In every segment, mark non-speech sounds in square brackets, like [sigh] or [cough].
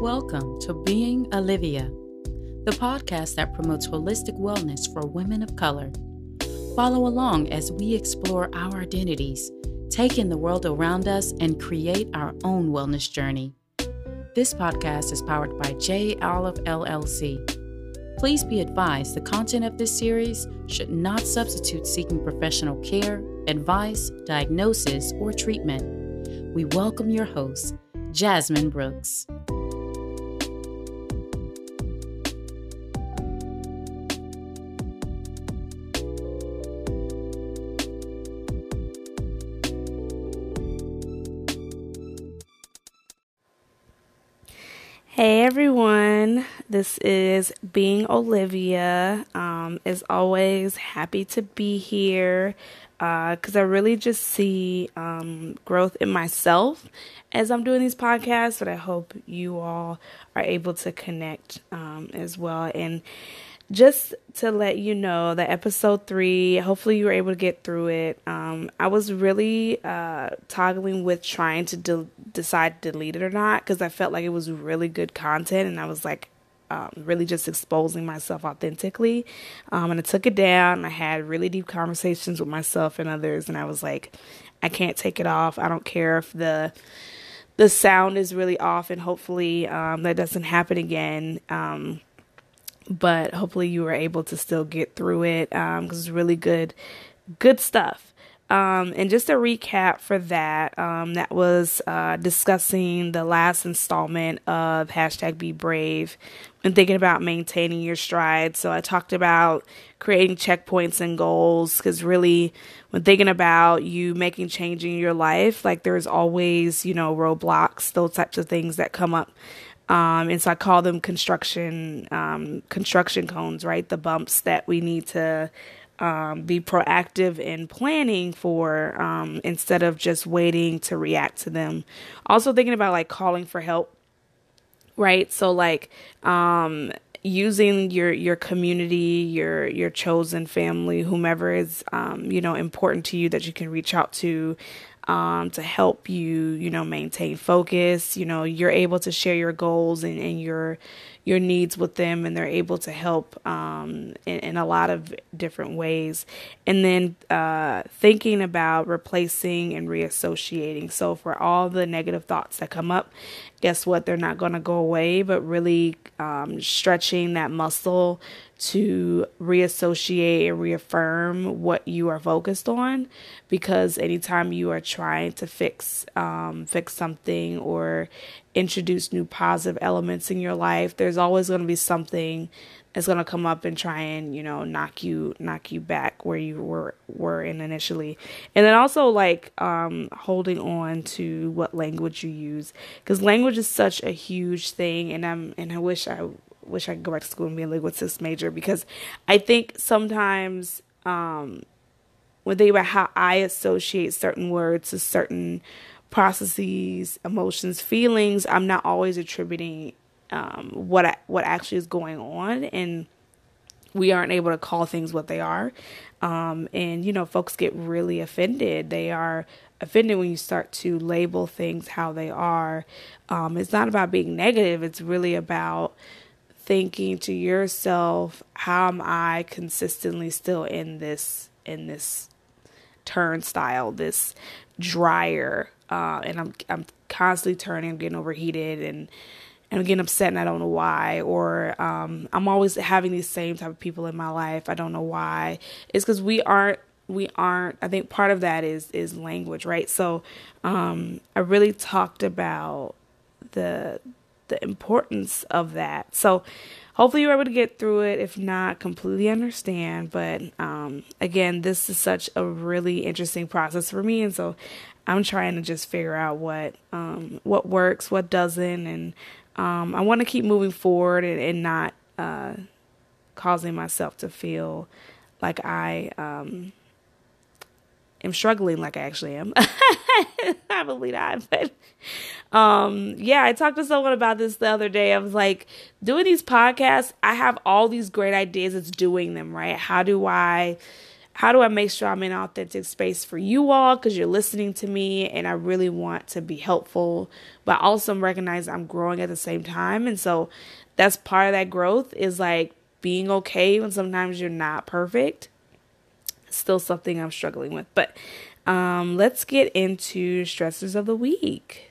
Welcome to Being Olivia, the podcast that promotes holistic wellness for women of color. Follow along as we explore our identities, take in the world around us, and create our own wellness journey. This podcast is powered by J Olive LLC. Please be advised the content of this series should not substitute seeking professional care, advice, diagnosis, or treatment. We welcome your host, Jasmine Brooks. Hey everyone, this is Being Olivia. Um, as always, happy to be here because uh, I really just see um, growth in myself as I'm doing these podcasts, but I hope you all are able to connect um, as well. And just to let you know that episode three, hopefully you were able to get through it. Um, I was really uh, toggling with trying to de- decide to delete it or not because I felt like it was really good content and I was like, um, really just exposing myself authentically. Um, and I took it down. I had really deep conversations with myself and others, and I was like, I can't take it off. I don't care if the the sound is really off, and hopefully um, that doesn't happen again. Um, but hopefully you were able to still get through it because um, it's really good, good stuff. Um, and just a recap for that, um, that was uh, discussing the last installment of hashtag Be Brave and thinking about maintaining your stride. So I talked about creating checkpoints and goals because really, when thinking about you making change in your life, like there's always you know roadblocks, those types of things that come up um, and so I call them construction um, construction cones, right? The bumps that we need to um, be proactive in planning for um, instead of just waiting to react to them. Also thinking about like calling for help, right? So like um, using your your community, your your chosen family, whomever is um, you know important to you that you can reach out to um, to help you, you know, maintain focus. You know, you're able to share your goals and, and your your needs with them, and they're able to help um, in, in, a lot of different ways. And then uh, thinking about replacing and reassociating. So for all the negative thoughts that come up, guess what? They're not going to go away, but really um, stretching that muscle to reassociate and reaffirm what you are focused on because anytime you are trying to fix um, fix something or introduce new positive elements in your life there's always going to be something that's going to come up and try and you know knock you knock you back where you were were in initially. And then also like um, holding on to what language you use because language is such a huge thing and i'm and i wish i wish I could go back to school and be a linguistics major because I think sometimes um, when they about how I associate certain words to certain processes, emotions, feelings, I'm not always attributing um, what I, what actually is going on, and we aren't able to call things what they are. Um, and you know, folks get really offended. They are offended when you start to label things how they are. Um, it's not about being negative. It's really about thinking to yourself, how am I consistently still in this in this turnstile, this dryer, uh, and I'm I'm constantly turning, I'm getting overheated and and I'm getting upset and I don't know why. Or um, I'm always having these same type of people in my life. I don't know why. It's because we aren't we aren't i think part of that is is language right so um i really talked about the the importance of that. So hopefully you're able to get through it. If not, completely understand. But um, again, this is such a really interesting process for me, and so I'm trying to just figure out what um, what works, what doesn't, and um, I want to keep moving forward and, and not uh, causing myself to feel like I um, am struggling like I actually am. [laughs] Probably not, but um, yeah, I talked to someone about this the other day. I was like, doing these podcasts, I have all these great ideas. It's doing them right. How do I? how do I make sure I'm in authentic space for you all because you're listening to me and I really want to be helpful, but also recognize I'm growing at the same time. And so that's part of that growth is like being okay when sometimes you're not perfect. Still something I'm struggling with. But um, let's get into stressors of the week.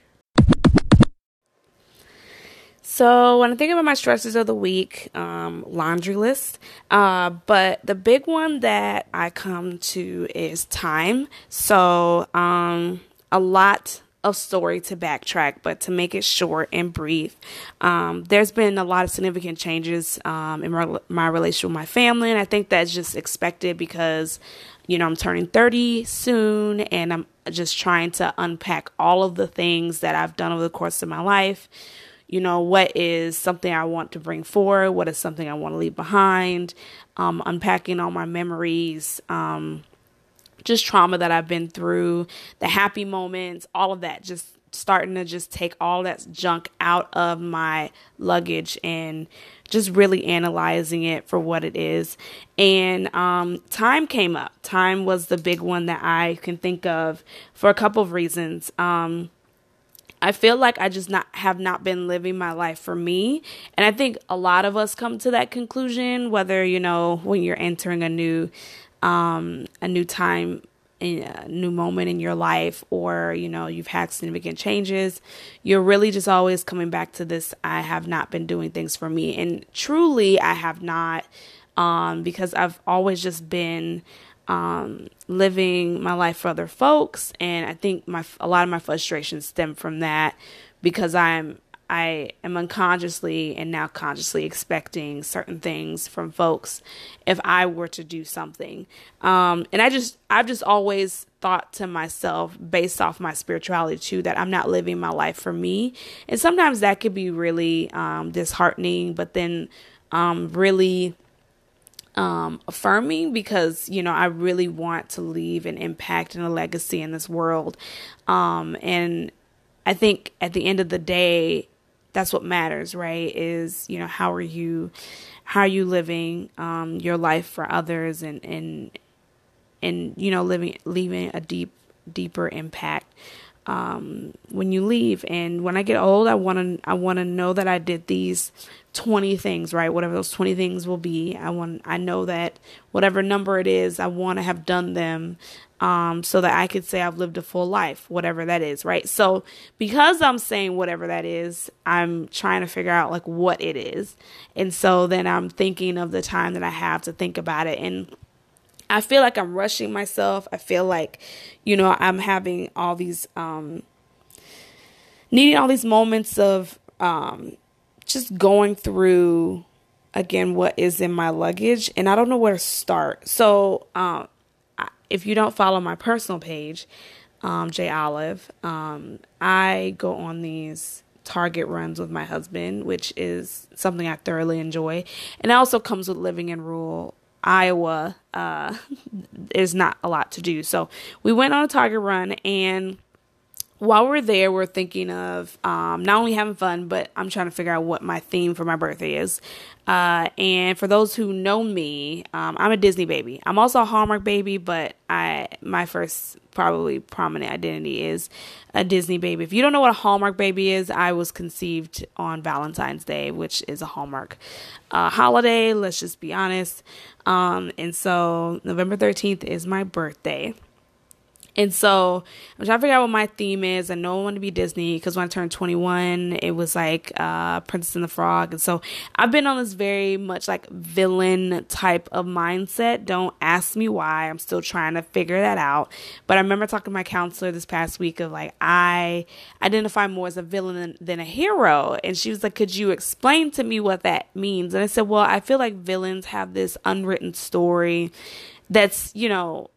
So when I think about my stresses of the week, um, laundry list. Uh, but the big one that I come to is time. So um, a lot of story to backtrack, but to make it short and brief, um, there's been a lot of significant changes um, in my, my relation with my family, and I think that's just expected because, you know, I'm turning 30 soon, and I'm just trying to unpack all of the things that I've done over the course of my life you know, what is something I want to bring forward? What is something I want to leave behind? Um, unpacking all my memories, um, just trauma that I've been through, the happy moments, all of that. Just starting to just take all that junk out of my luggage and just really analyzing it for what it is. And um, time came up. Time was the big one that I can think of for a couple of reasons. Um, I feel like I just not have not been living my life for me. And I think a lot of us come to that conclusion whether, you know, when you're entering a new um a new time in a new moment in your life or, you know, you've had significant changes, you're really just always coming back to this I have not been doing things for me. And truly I have not um because I've always just been um, living my life for other folks, and I think my a lot of my frustrations stem from that because I'm I am unconsciously and now consciously expecting certain things from folks if I were to do something. Um, and I just, I've just always thought to myself, based off my spirituality too, that I'm not living my life for me. And sometimes that could be really um, disheartening, but then um, really um, affirming because you know I really want to leave an impact and a legacy in this world, um, and I think at the end of the day, that's what matters, right? Is you know how are you, how are you living um, your life for others, and and and you know living leaving a deep deeper impact um, when you leave. And when I get old, I want to I want to know that I did these 20 things, right? Whatever those 20 things will be. I want I know that whatever number it is, I want to have done them um, so that I could say I've lived a full life, whatever that is, right? So because I'm saying whatever that is, I'm trying to figure out like what it is. And so then I'm thinking of the time that I have to think about it and I feel like I'm rushing myself. I feel like, you know, I'm having all these um needing all these moments of um just going through again what is in my luggage and I don't know where to start. So, um, if you don't follow my personal page, um, J Olive, um, I go on these Target runs with my husband, which is something I thoroughly enjoy. And it also comes with living in rural Iowa. Uh, [laughs] there's not a lot to do. So we went on a Target run and while we're there, we're thinking of um, not only having fun, but I'm trying to figure out what my theme for my birthday is. Uh, and for those who know me, um, I'm a Disney baby. I'm also a Hallmark baby, but I my first probably prominent identity is a Disney baby. If you don't know what a Hallmark baby is, I was conceived on Valentine's Day, which is a Hallmark uh, holiday. Let's just be honest. Um, and so November 13th is my birthday. And so I'm trying to figure out what my theme is. I know I want to be Disney because when I turned 21, it was like uh, Princess and the Frog. And so I've been on this very much like villain type of mindset. Don't ask me why. I'm still trying to figure that out. But I remember talking to my counselor this past week of like, I identify more as a villain than, than a hero. And she was like, Could you explain to me what that means? And I said, Well, I feel like villains have this unwritten story that's, you know,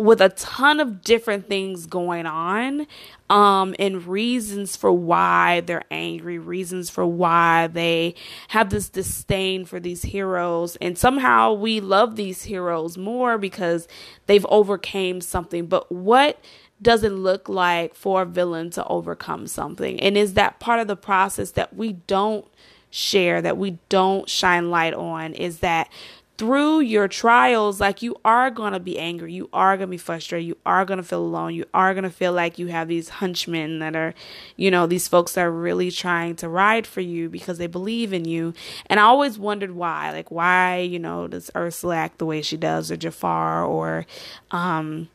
with a ton of different things going on um and reasons for why they're angry reasons for why they have this disdain for these heroes. And somehow we love these heroes more because they've overcame something. But what does it look like for a villain to overcome something? And is that part of the process that we don't share that we don't shine light on? Is that through your trials, like you are going to be angry, you are going to be frustrated, you are going to feel alone, you are going to feel like you have these hunchmen that are, you know, these folks that are really trying to ride for you because they believe in you. And I always wondered why, like, why, you know, does Ursula act the way she does, or Jafar, or, um,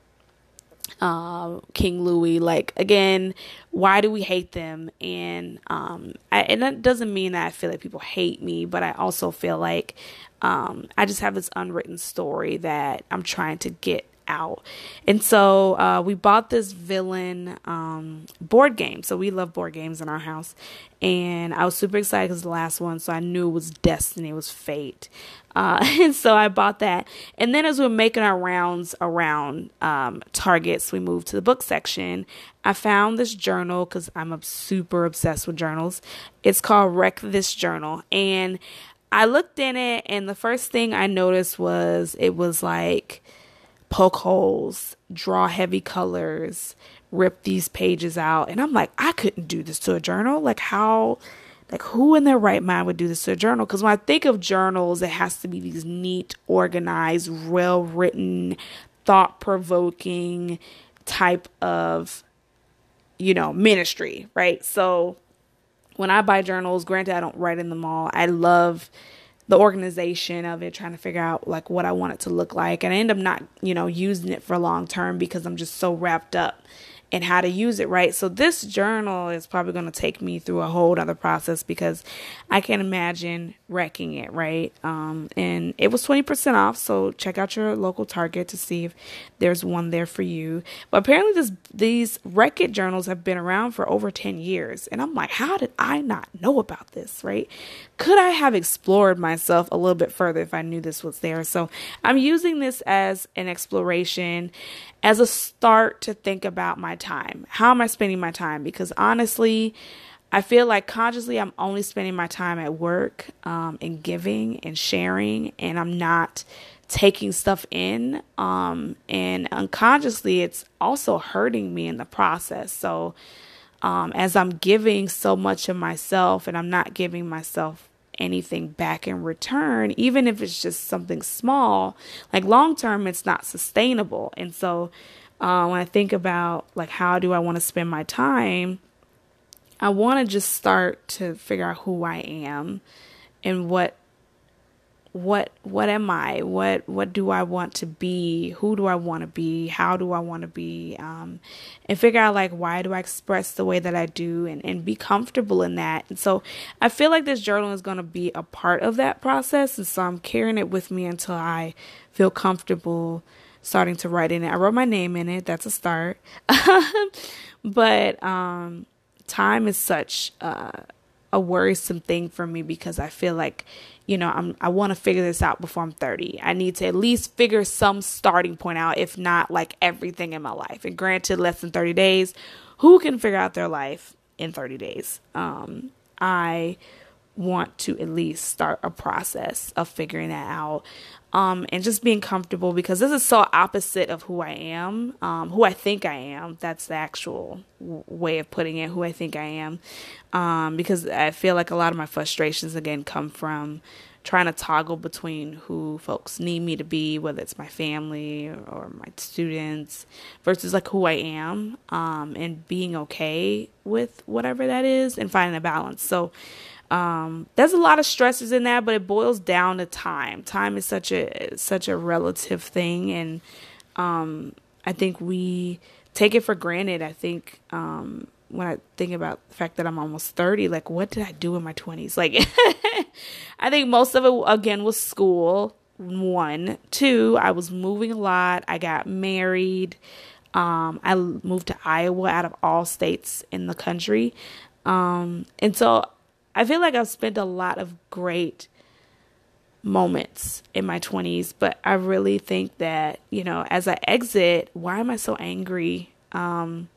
uh, King Louie. Like again, why do we hate them? And um, I, and that doesn't mean that I feel like people hate me, but I also feel like um, I just have this unwritten story that I'm trying to get out. And so uh, we bought this villain um, board game. So we love board games in our house. And I was super excited because the last one, so I knew it was destiny, it was fate. Uh, [laughs] and so I bought that. And then as we are making our rounds around um, Targets, we moved to the book section. I found this journal because I'm super obsessed with journals. It's called Wreck This Journal. And I looked in it, and the first thing I noticed was it was like poke holes, draw heavy colors, rip these pages out. And I'm like, I couldn't do this to a journal. Like, how, like, who in their right mind would do this to a journal? Because when I think of journals, it has to be these neat, organized, well written, thought provoking type of, you know, ministry, right? So when I buy journals, granted, I don't write in them all. I love the organization of it, trying to figure out like what I want it to look like. And I end up not, you know, using it for long term because I'm just so wrapped up and how to use it right. So this journal is probably going to take me through a whole other process because I can't imagine wrecking it, right? Um, and it was 20% off, so check out your local Target to see if there's one there for you. But apparently this these wreck it journals have been around for over 10 years. And I'm like, how did I not know about this, right? Could I have explored myself a little bit further if I knew this was there? So I'm using this as an exploration as a start to think about my time. How am I spending my time? Because honestly, I feel like consciously I'm only spending my time at work um, and giving and sharing, and I'm not taking stuff in. Um, and unconsciously, it's also hurting me in the process. So, um, as I'm giving so much of myself and I'm not giving myself anything back in return, even if it's just something small, like long term, it's not sustainable. And so uh, when I think about like how do I want to spend my time, I want to just start to figure out who I am and what what what am I? What what do I want to be? Who do I want to be? How do I want to be? Um, and figure out like why do I express the way that I do and, and be comfortable in that. And so I feel like this journal is gonna be a part of that process. And so I'm carrying it with me until I feel comfortable starting to write in it. I wrote my name in it, that's a start. [laughs] but um time is such a worrisome thing for me because I feel like you know, I'm I want to figure this out before I'm 30. I need to at least figure some starting point out, if not like everything in my life. And granted, less than 30 days, who can figure out their life in 30 days? Um, I want to at least start a process of figuring that out. Um, and just being comfortable because this is so opposite of who I am, um, who I think I am. That's the actual w- way of putting it, who I think I am. Um, because I feel like a lot of my frustrations again come from trying to toggle between who folks need me to be, whether it's my family or my students, versus like who I am, um, and being okay with whatever that is and finding a balance. So, um, there's a lot of stresses in that, but it boils down to time. Time is such a such a relative thing, and um, I think we take it for granted. I think um, when I think about the fact that I'm almost 30, like what did I do in my 20s? Like [laughs] I think most of it again was school. One, two, I was moving a lot. I got married. Um, I moved to Iowa out of all states in the country. Um, and so I feel like I've spent a lot of great moments in my 20s, but I really think that, you know, as I exit, why am I so angry? Um,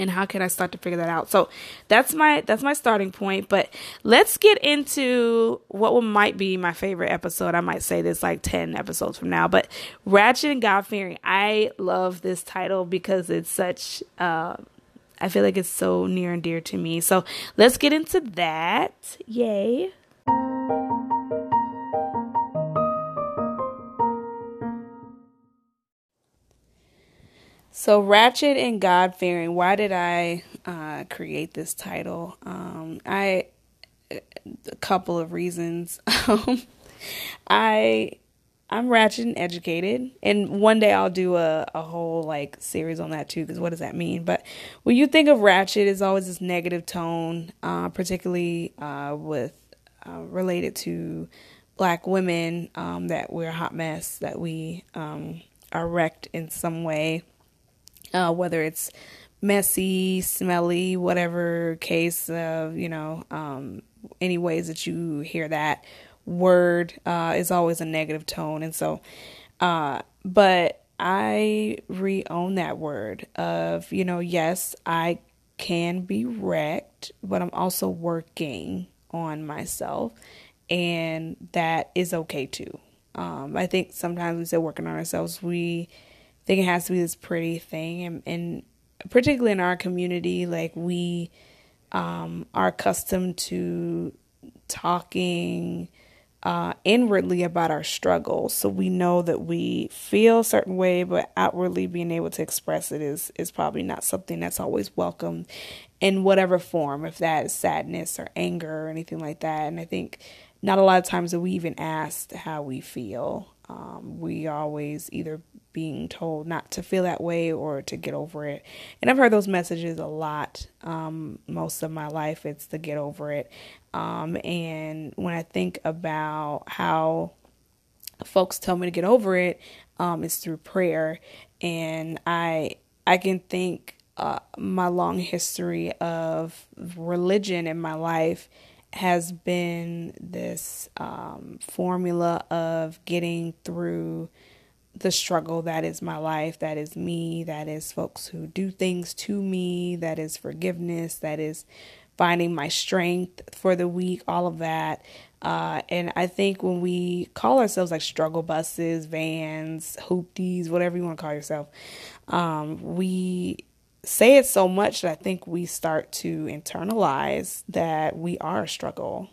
and how can I start to figure that out? So that's my that's my starting point. But let's get into what might be my favorite episode. I might say this like ten episodes from now. But Ratchet and God Fearing. I love this title because it's such uh, I feel like it's so near and dear to me. So let's get into that. Yay. So, Ratchet and God Fearing. Why did I uh, create this title? Um, I a couple of reasons. [laughs] Um, I I'm ratchet and educated, and one day I'll do a, a whole like series on that too. Because what does that mean? But when you think of ratchet, it's always this negative tone, uh, particularly uh, with uh, related to black women um, that we're a hot mess, that we um, are wrecked in some way, uh, whether it's messy, smelly, whatever case of you know, um, any ways that you hear that word uh, is always a negative tone. And so, uh, but I re own that word of, you know, yes, I can be wrecked, but I'm also working on myself. And that is okay too. Um, I think sometimes we say working on ourselves, we think it has to be this pretty thing. And, and particularly in our community, like we um, are accustomed to talking uh, inwardly about our struggles, so we know that we feel a certain way, but outwardly being able to express it is is probably not something that's always welcomed in whatever form, if that is sadness or anger or anything like that. And I think not a lot of times that we even asked how we feel. Um, we always either being told not to feel that way or to get over it. And I've heard those messages a lot um, most of my life. It's to get over it. Um, and when I think about how folks tell me to get over it, um, it's through prayer. And I I can think uh, my long history of religion in my life has been this um, formula of getting through the struggle that is my life, that is me, that is folks who do things to me, that is forgiveness, that is finding my strength for the week, all of that. Uh, and I think when we call ourselves like struggle buses, vans, hoopties, whatever you want to call yourself, um, we say it so much that I think we start to internalize that we are a struggle.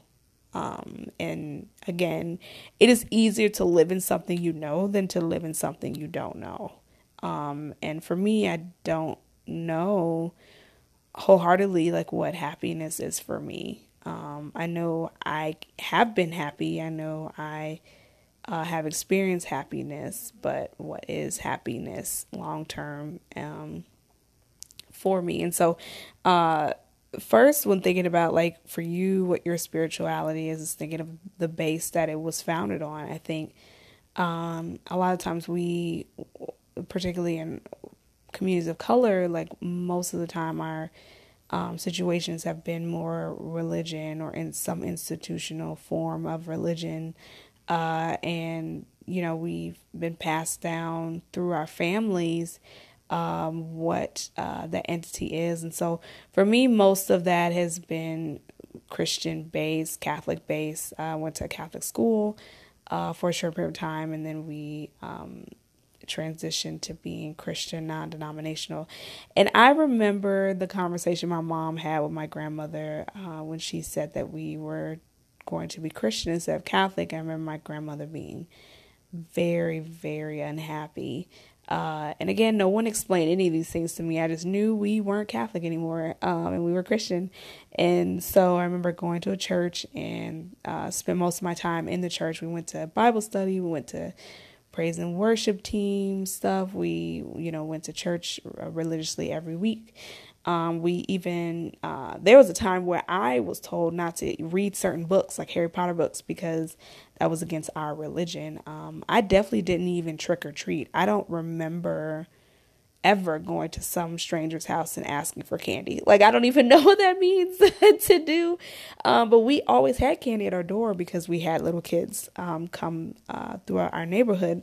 Um, and again, it is easier to live in something you know than to live in something you don't know. Um, and for me, I don't know wholeheartedly like what happiness is for me. Um, I know I have been happy. I know I uh, have experienced happiness, but what is happiness long term? Um, for me. And so, uh, first, when thinking about like for you, what your spirituality is, is thinking of the base that it was founded on. I think um, a lot of times we, particularly in communities of color, like most of the time, our um, situations have been more religion or in some institutional form of religion. Uh, and, you know, we've been passed down through our families um, what uh, the entity is. And so for me, most of that has been Christian based, Catholic based. I went to a Catholic school uh, for a short period of time, and then we um, transitioned to being Christian, non denominational. And I remember the conversation my mom had with my grandmother uh, when she said that we were going to be Christian instead of Catholic. I remember my grandmother being very, very unhappy uh, and again, no one explained any of these things to me. I just knew we weren't Catholic anymore, um, and we were Christian. And so I remember going to a church and uh, spent most of my time in the church. We went to Bible study. We went to praise and worship team stuff. We, you know, went to church uh, religiously every week. Um, we even uh, there was a time where I was told not to read certain books like Harry Potter books because that was against our religion. Um, I definitely didn't even trick or treat. I don't remember ever going to some stranger's house and asking for candy. Like I don't even [laughs] know what that means [laughs] to do. Um, but we always had candy at our door because we had little kids um, come uh, through our neighborhood.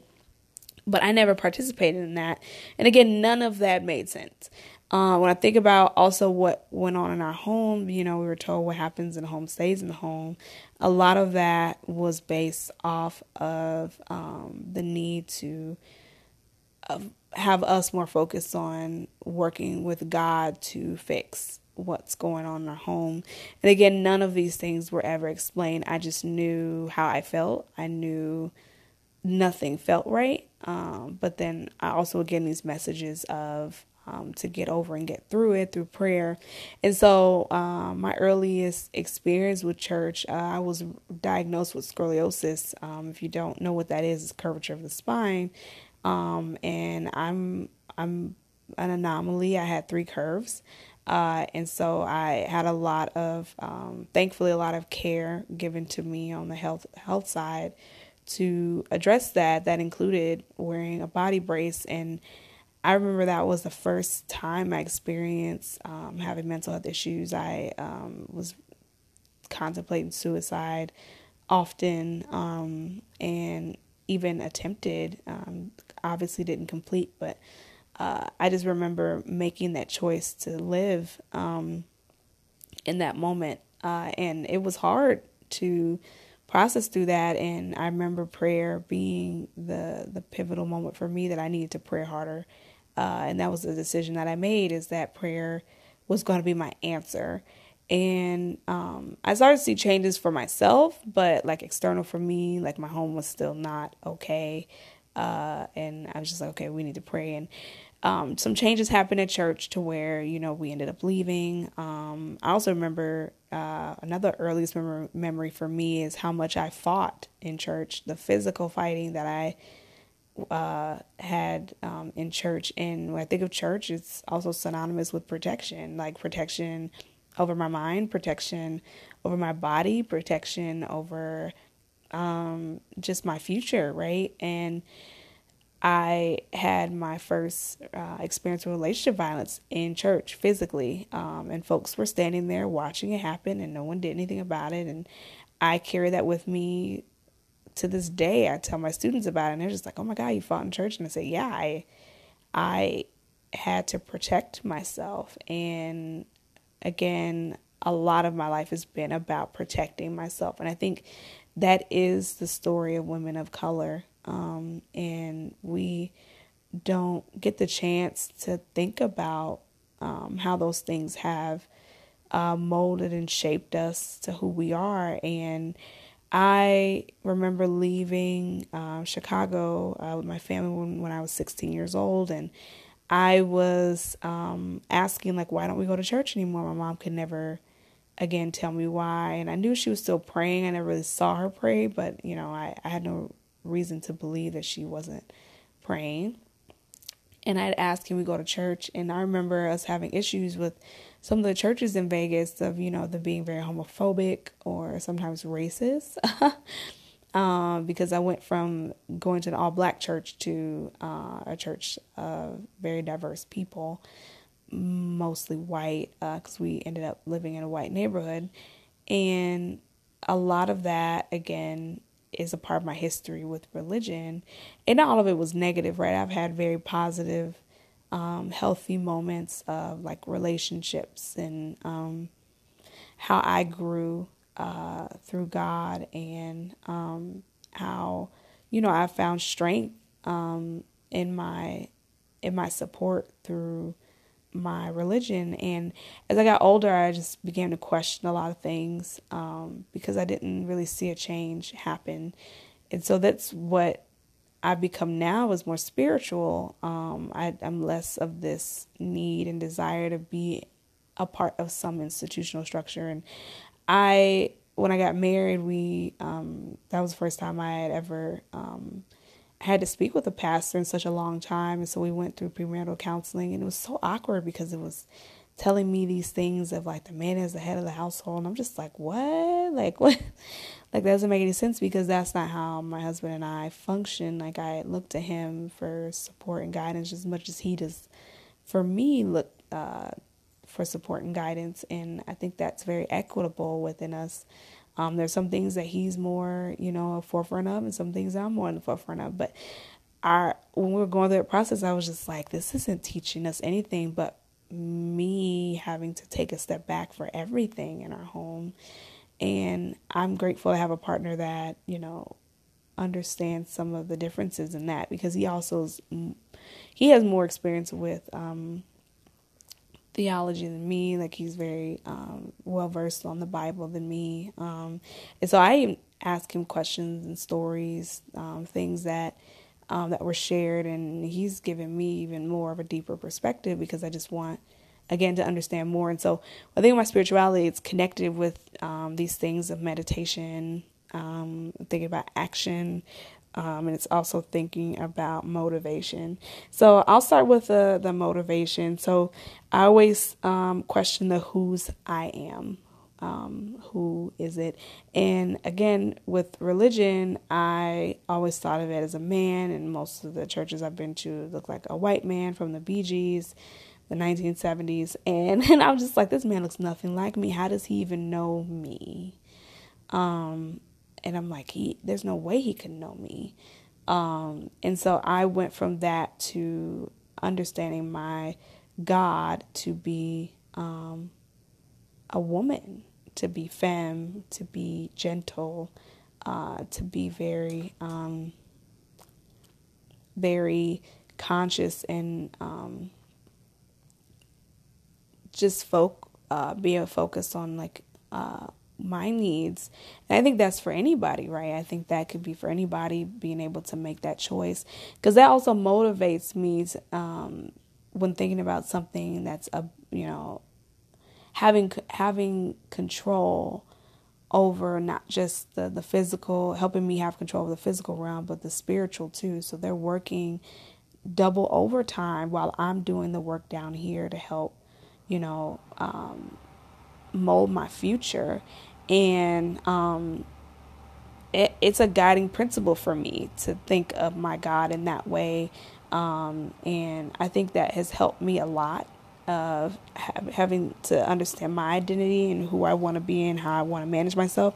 But I never participated in that. And again, none of that made sense. Uh, when I think about also what went on in our home, you know, we were told what happens in the home stays in the home. A lot of that was based off of um, the need to have us more focused on working with God to fix what's going on in our home. And again, none of these things were ever explained. I just knew how I felt. I knew nothing felt right. Um, but then I also getting these messages of um, to get over and get through it through prayer. And so, um, my earliest experience with church, uh, I was diagnosed with scoliosis. Um, if you don't know what that is, it's curvature of the spine. Um, and I'm I'm an anomaly. I had three curves. Uh, and so I had a lot of, um, thankfully, a lot of care given to me on the health health side to address that. That included wearing a body brace, and I remember that was the first time I experienced um, having mental health issues. I um, was contemplating suicide often, um, and even attempted. Obviously, didn't complete, but uh, I just remember making that choice to live um, in that moment. Uh, and it was hard to process through that. And I remember prayer being the, the pivotal moment for me that I needed to pray harder. Uh, and that was the decision that I made is that prayer was going to be my answer. And um, I started to see changes for myself, but like external for me, like my home was still not okay. Uh, and I was just like, okay, we need to pray. And um, some changes happened at church to where you know we ended up leaving. Um, I also remember uh, another earliest mem- memory for me is how much I fought in church, the physical fighting that I uh, had um, in church. And when I think of church, it's also synonymous with protection, like protection over my mind, protection over my body, protection over um, just my future, right? And I had my first uh, experience with relationship violence in church physically, um, and folks were standing there watching it happen, and no one did anything about it. And I carry that with me to this day. I tell my students about it, and they're just like, "Oh my God, you fought in church?" And I say, "Yeah, I, I had to protect myself." And again, a lot of my life has been about protecting myself, and I think that is the story of women of color um, and we don't get the chance to think about um, how those things have uh, molded and shaped us to who we are. And I remember leaving uh, Chicago uh, with my family when, when I was 16 years old, and I was um, asking like, why don't we go to church anymore? My mom could never again tell me why and i knew she was still praying i never really saw her pray but you know i, I had no reason to believe that she wasn't praying. And I'd ask, can we go to church? And I remember us having issues with some of the churches in Vegas of, you know, them being very homophobic or sometimes racist. [laughs] um, because I went from going to an all black church to uh, a church of very diverse people, mostly white, because uh, we ended up living in a white neighborhood. And a lot of that, again, is a part of my history with religion. And all of it was negative, right? I've had very positive, um, healthy moments of like relationships and um, how I grew uh, through God and um, how, you know, I found strength um, in my in my support through my religion. And as I got older, I just began to question a lot of things um, because I didn't really see a change happen. And so that's what I've become now is more spiritual. Um, I, I'm less of this need and desire to be a part of some institutional structure. And I, when I got married, we um, that was the first time I had ever um, had to speak with a pastor in such a long time. And so we went through premarital counseling and it was so awkward because it was telling me these things of like the man is the head of the household. And I'm just like, what? Like, [laughs] what? like, that doesn't make any sense because that's not how my husband and I function. Like, I look to him for support and guidance as much as he does for me look uh, for support and guidance. And I think that's very equitable within us. Um, there's some things that he's more, you know, forefront of, and some things I'm more in the forefront of. But our when we were going through that process, I was just like, this isn't teaching us anything, but me having to take a step back for everything in our home. And I'm grateful to have a partner that, you know, understands some of the differences in that because he also is, he has more experience with um, theology than me. Like he's very um, well versed on the Bible than me. Um, and so I ask him questions and stories, um, things that um, that were shared, and he's given me even more of a deeper perspective because I just want again to understand more. And so I think my spirituality it's connected with um, these things of meditation, um, thinking about action, um, and it's also thinking about motivation. So I'll start with the the motivation. So I always um, question the whose I am. Um, who is it? And again, with religion, I always thought of it as a man, and most of the churches I've been to look like a white man from the Bee Gees, the 1970s. [laughs] And, and I'm just like, this man looks nothing like me. How does he even know me? Um, and I'm like, he, there's no way he could know me. Um, and so I went from that to understanding my God to be um, a woman, to be femme, to be gentle, uh, to be very, um, very conscious and um, just folk, uh, being focused on like uh, my needs. And I think that's for anybody, right? I think that could be for anybody being able to make that choice because that also motivates me um, when thinking about something that's a you know having having control over not just the the physical, helping me have control of the physical realm, but the spiritual too. So they're working double overtime while I'm doing the work down here to help, you know, um, mold my future. And um, it, it's a guiding principle for me to think of my God in that way. Um, and I think that has helped me a lot of having to understand my identity and who I want to be and how I want to manage myself.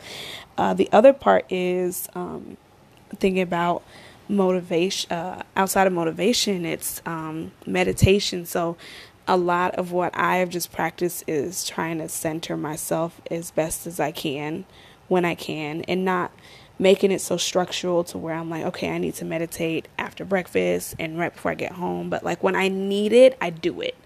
Uh, the other part is um, thinking about motivation. Uh, outside of motivation, it's um, meditation. So a lot of what I have just practiced is trying to center myself as best as I can when I can and not making it so structural to where I'm like, okay, I need to meditate after breakfast and right before I get home. But like when I need it, I do it.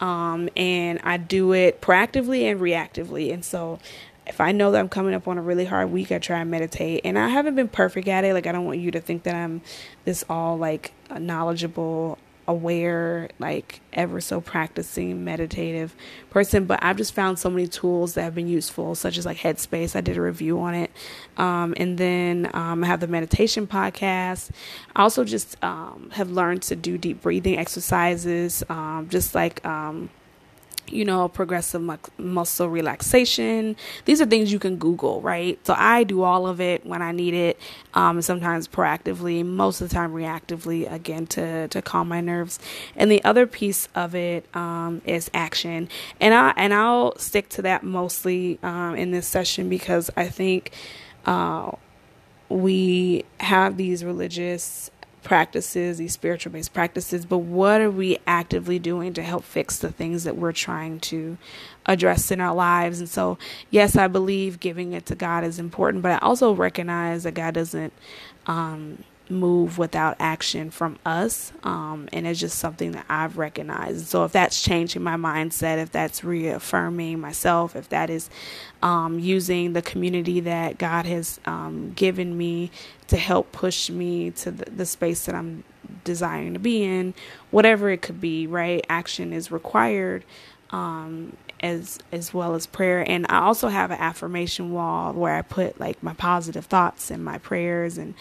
Um, and I do it proactively and reactively. And so if I know that I'm coming up on a really hard week, I try and meditate. And I haven't been perfect at it. Like, I don't want you to think that I'm this all like knowledgeable aware, like ever so practicing meditative person, but I've just found so many tools that have been useful, such as like Headspace. I did a review on it. Um, and then um, I have the meditation podcast. I also just um, have learned to do deep breathing exercises, um, just like um, you know, progressive muscle relaxation. These are things you can Google, right? So I do all of it when I need it, um, sometimes proactively, most of the time reactively, again, to, to calm my nerves. And the other piece of it um, is action. And, I, and I'll stick to that mostly um, in this session because I think uh, we have these religious practices, these spiritual based practices, but what are we actively doing to help fix the things that we're trying to address in our lives? And so, yes, I believe giving it to God is important, but I also recognize that God doesn't um, move without action from us. Um, and it's just something that I've recognized. So if that's changing my mindset, if that's reaffirming myself, if that is um, using the community that God has um, given me to help push me to the, the space that I'm desiring to be in, whatever it could be, right? Action is required. Um, as as well as prayer. And I also have an affirmation wall where I put like my positive thoughts and my prayers and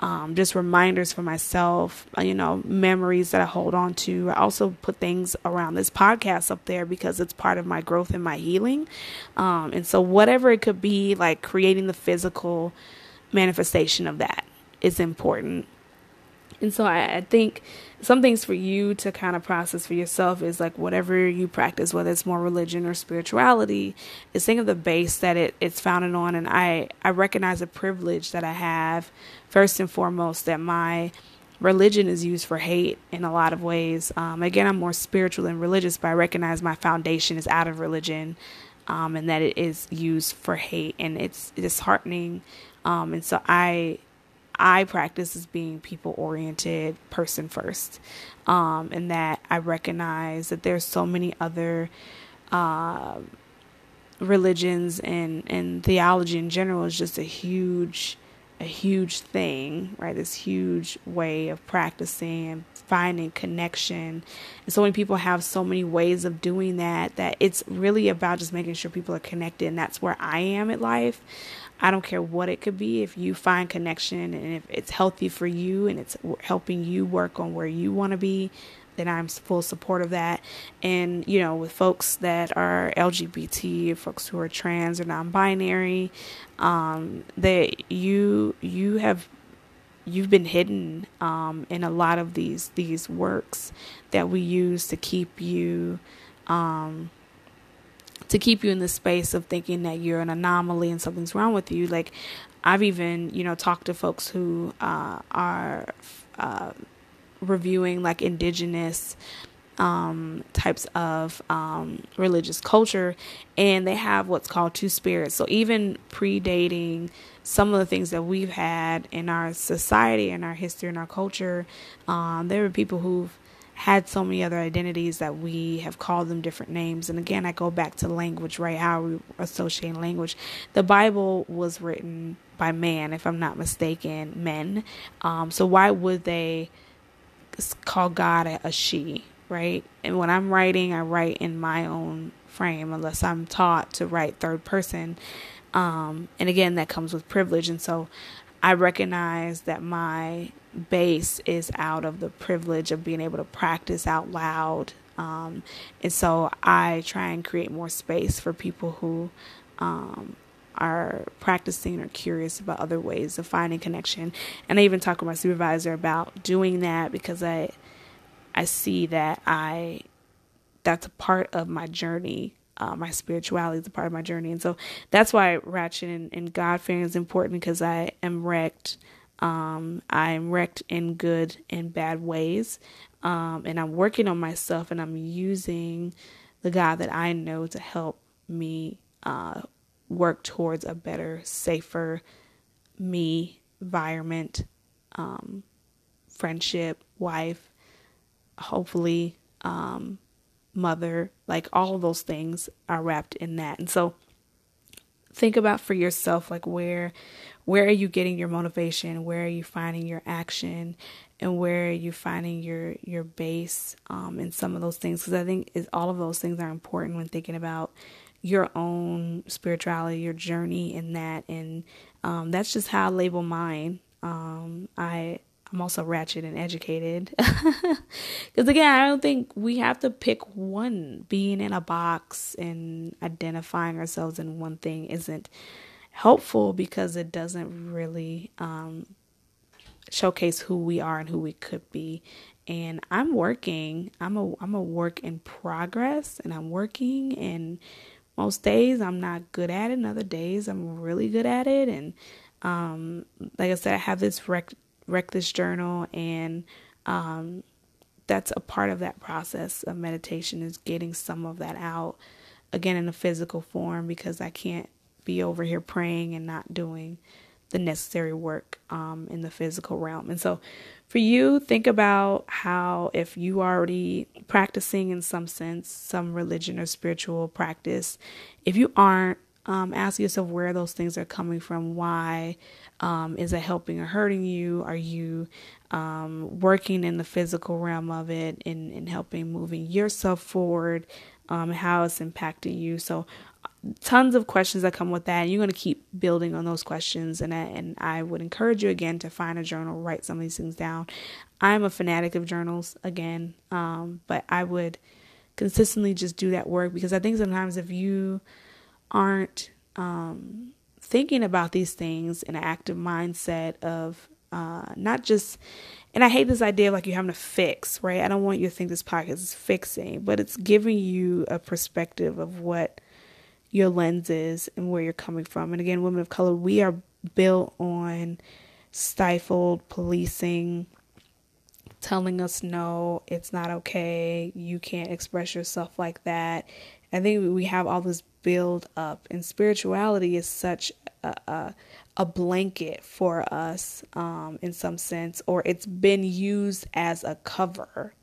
um, just reminders for myself uh, you know memories that I hold on to. I also put things around this podcast up there because it's part of my growth and my healing. Um, and so whatever it could be like creating the physical manifestation of that is important and so I, I, think some things for you to kind of process for yourself is like whatever you practice, whether it's more religion or spirituality, is think of the base that it, it's founded on. And I, I recognize a privilege that I have, first and foremost, that my religion is used for hate in a lot of ways. Um, again, I'm more spiritual than religious, but I recognize my foundation is out of religion. Um, and that it is used for hate and it's disheartening. Um, and so I I practice is being people oriented, person first, um, and that I recognize that there's so many other uh, religions and and theology in general is just a huge a huge thing, right? This huge way of practicing and finding connection. And so many people have so many ways of doing that that it's really about just making sure people are connected and that's where I am at life. I don't care what it could be. If you find connection and if it's healthy for you and it's helping you work on where you want to be, then I'm full support of that. And you know, with folks that are LGBT, folks who are trans or non-binary, um, that you you have you've been hidden um, in a lot of these these works that we use to keep you um, to keep you in the space of thinking that you're an anomaly and something's wrong with you. Like I've even you know talked to folks who uh, are uh, reviewing like indigenous um, types of um, religious culture, and they have what's called two spirits. So even predating some of the things that we've had in our society, in our history, in our culture, um, there are people who've had so many other identities that we have called them different names. And again, I go back to language, right? How we associate language. The Bible was written by man, if I'm not mistaken, men. Um, so why would they call God a, a she, right? And when I'm writing, I write in my own frame, unless I'm taught to write third person. Um, and again, that comes with privilege. And so I recognize that my base is out of the privilege of being able to practice out loud. Um, and so I try and create more space for people who um, are practicing or curious about other ways of finding connection. And I even talk with my supervisor about doing that because I I see that I that's a part of my journey. Uh, my spirituality is a part of my journey, and so that's why ratchet and, and God fearing is important because I am wrecked um, I'm wrecked in good and bad ways. Um, and I'm working on myself and I'm using the God that I know to help me uh, work towards a better, safer me environment, um, friendship, wife, hopefully, um, mother. Like all of those things are wrapped in that. And so think about for yourself, like where where are you getting your motivation where are you finding your action and where are you finding your your base um, in some of those things because i think is all of those things are important when thinking about your own spirituality your journey in that and um, that's just how i label mine um, i i'm also ratchet and educated [laughs] because again i don't think we have to pick one being in a box and identifying ourselves in one thing isn't helpful because it doesn't really um, showcase who we are and who we could be. And I'm working. I'm a I'm a work in progress, and I'm working. And most days I'm not good at it. And other days I'm really good at it. And um, like I said, I have this wreck wreck this journal, and um, that's a part of that process of meditation is getting some of that out again in a physical form because I can't be over here praying and not doing the necessary work um, in the physical realm. And so, for you, think about how if you already practicing in some sense, some religion or spiritual practice, if you aren't, um, ask yourself where those things are coming from. Why um, is it helping or hurting you? Are you um, working in the physical realm of it and, and helping moving yourself forward? Um, how it's impacting you. So, tons of questions that come with that. And you're going to keep building on those questions. And I, and I would encourage you again to find a journal, write some of these things down. I'm a fanatic of journals again, um, but I would consistently just do that work because I think sometimes if you aren't um, thinking about these things in an active mindset of uh, not just and I hate this idea of like you having to fix, right? I don't want you to think this podcast is fixing, but it's giving you a perspective of what your lens is and where you're coming from. And again, women of color, we are built on stifled policing, telling us no, it's not okay, you can't express yourself like that. I think we have all this build up, and spirituality is such a, a, a blanket for us um, in some sense, or it's been used as a cover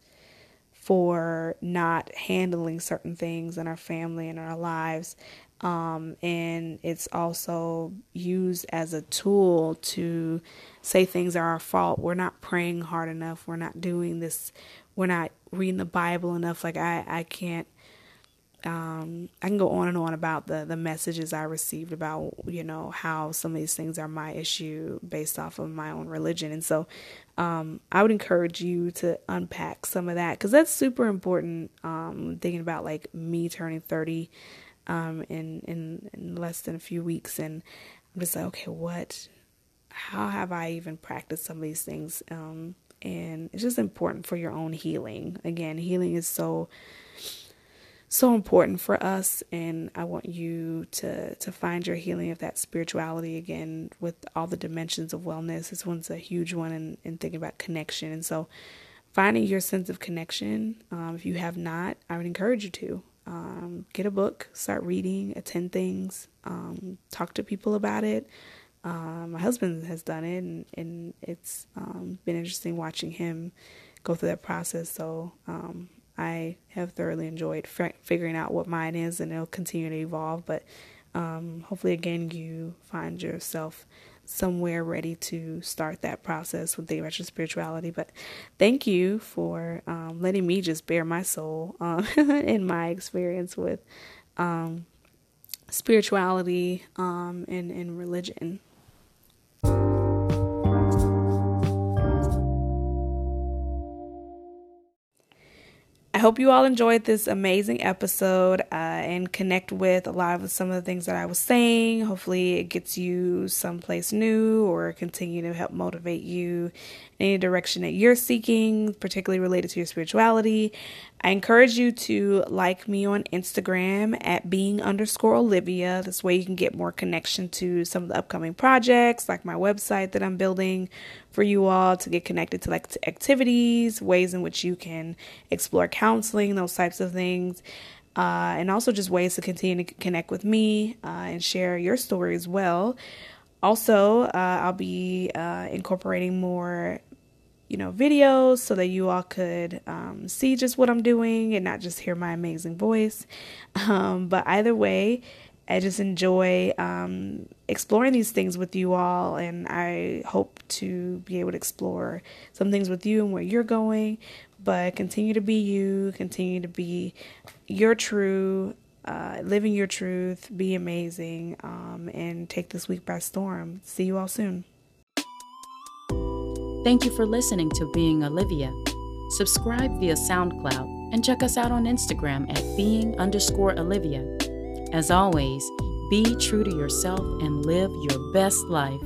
for not handling certain things in our family and our lives. Um, and it's also used as a tool to say things are our fault. We're not praying hard enough. We're not doing this. We're not reading the Bible enough. Like I, I can't um, I can go on and on about the the messages I received about you know how some of these things are my issue based off of my own religion, and so um, I would encourage you to unpack some of that because that's super important. Um, thinking about like me turning thirty um, in, in in less than a few weeks, and I'm just like, okay, what? How have I even practiced some of these things? Um, and it's just important for your own healing. Again, healing is so so important for us and I want you to to find your healing of that spirituality again with all the dimensions of wellness. This one's a huge one in, in thinking about connection. And so finding your sense of connection, um, if you have not, I would encourage you to. Um, get a book, start reading, attend things, um, talk to people about it. Um, my husband has done it, and, and it's um, been interesting watching him go through that process. So um, I have thoroughly enjoyed f- figuring out what mine is, and it'll continue to evolve. But um, hopefully, again, you find yourself somewhere ready to start that process with the about spirituality. But thank you for um, letting me just bare my soul um, [laughs] in my experience with um, spirituality um, and, and religion. Hope you all enjoyed this amazing episode uh, and connect with a lot of some of the things that I was saying. Hopefully, it gets you someplace new or continue to help motivate you in any direction that you're seeking, particularly related to your spirituality. I encourage you to like me on Instagram at being underscore Olivia. This way you can get more connection to some of the upcoming projects, like my website that I'm building for you all to get connected to like to activities, ways in which you can explore counseling, those types of things. Uh, and also just ways to continue to connect with me uh, and share your story as well. Also, uh, I'll be uh, incorporating more you know, videos so that you all could um, see just what I'm doing and not just hear my amazing voice. [laughs] Um, but either way, I just enjoy um, exploring these things with you all, and I hope to be able to explore some things with you and where you're going. But continue to be you, continue to be your true, uh, living your truth, be amazing, um, and take this week by storm. See you all soon. Thank you for listening to Being Olivia. Subscribe via SoundCloud and check us out on Instagram at being underscore Olivia. As always, be true to yourself and live your best life.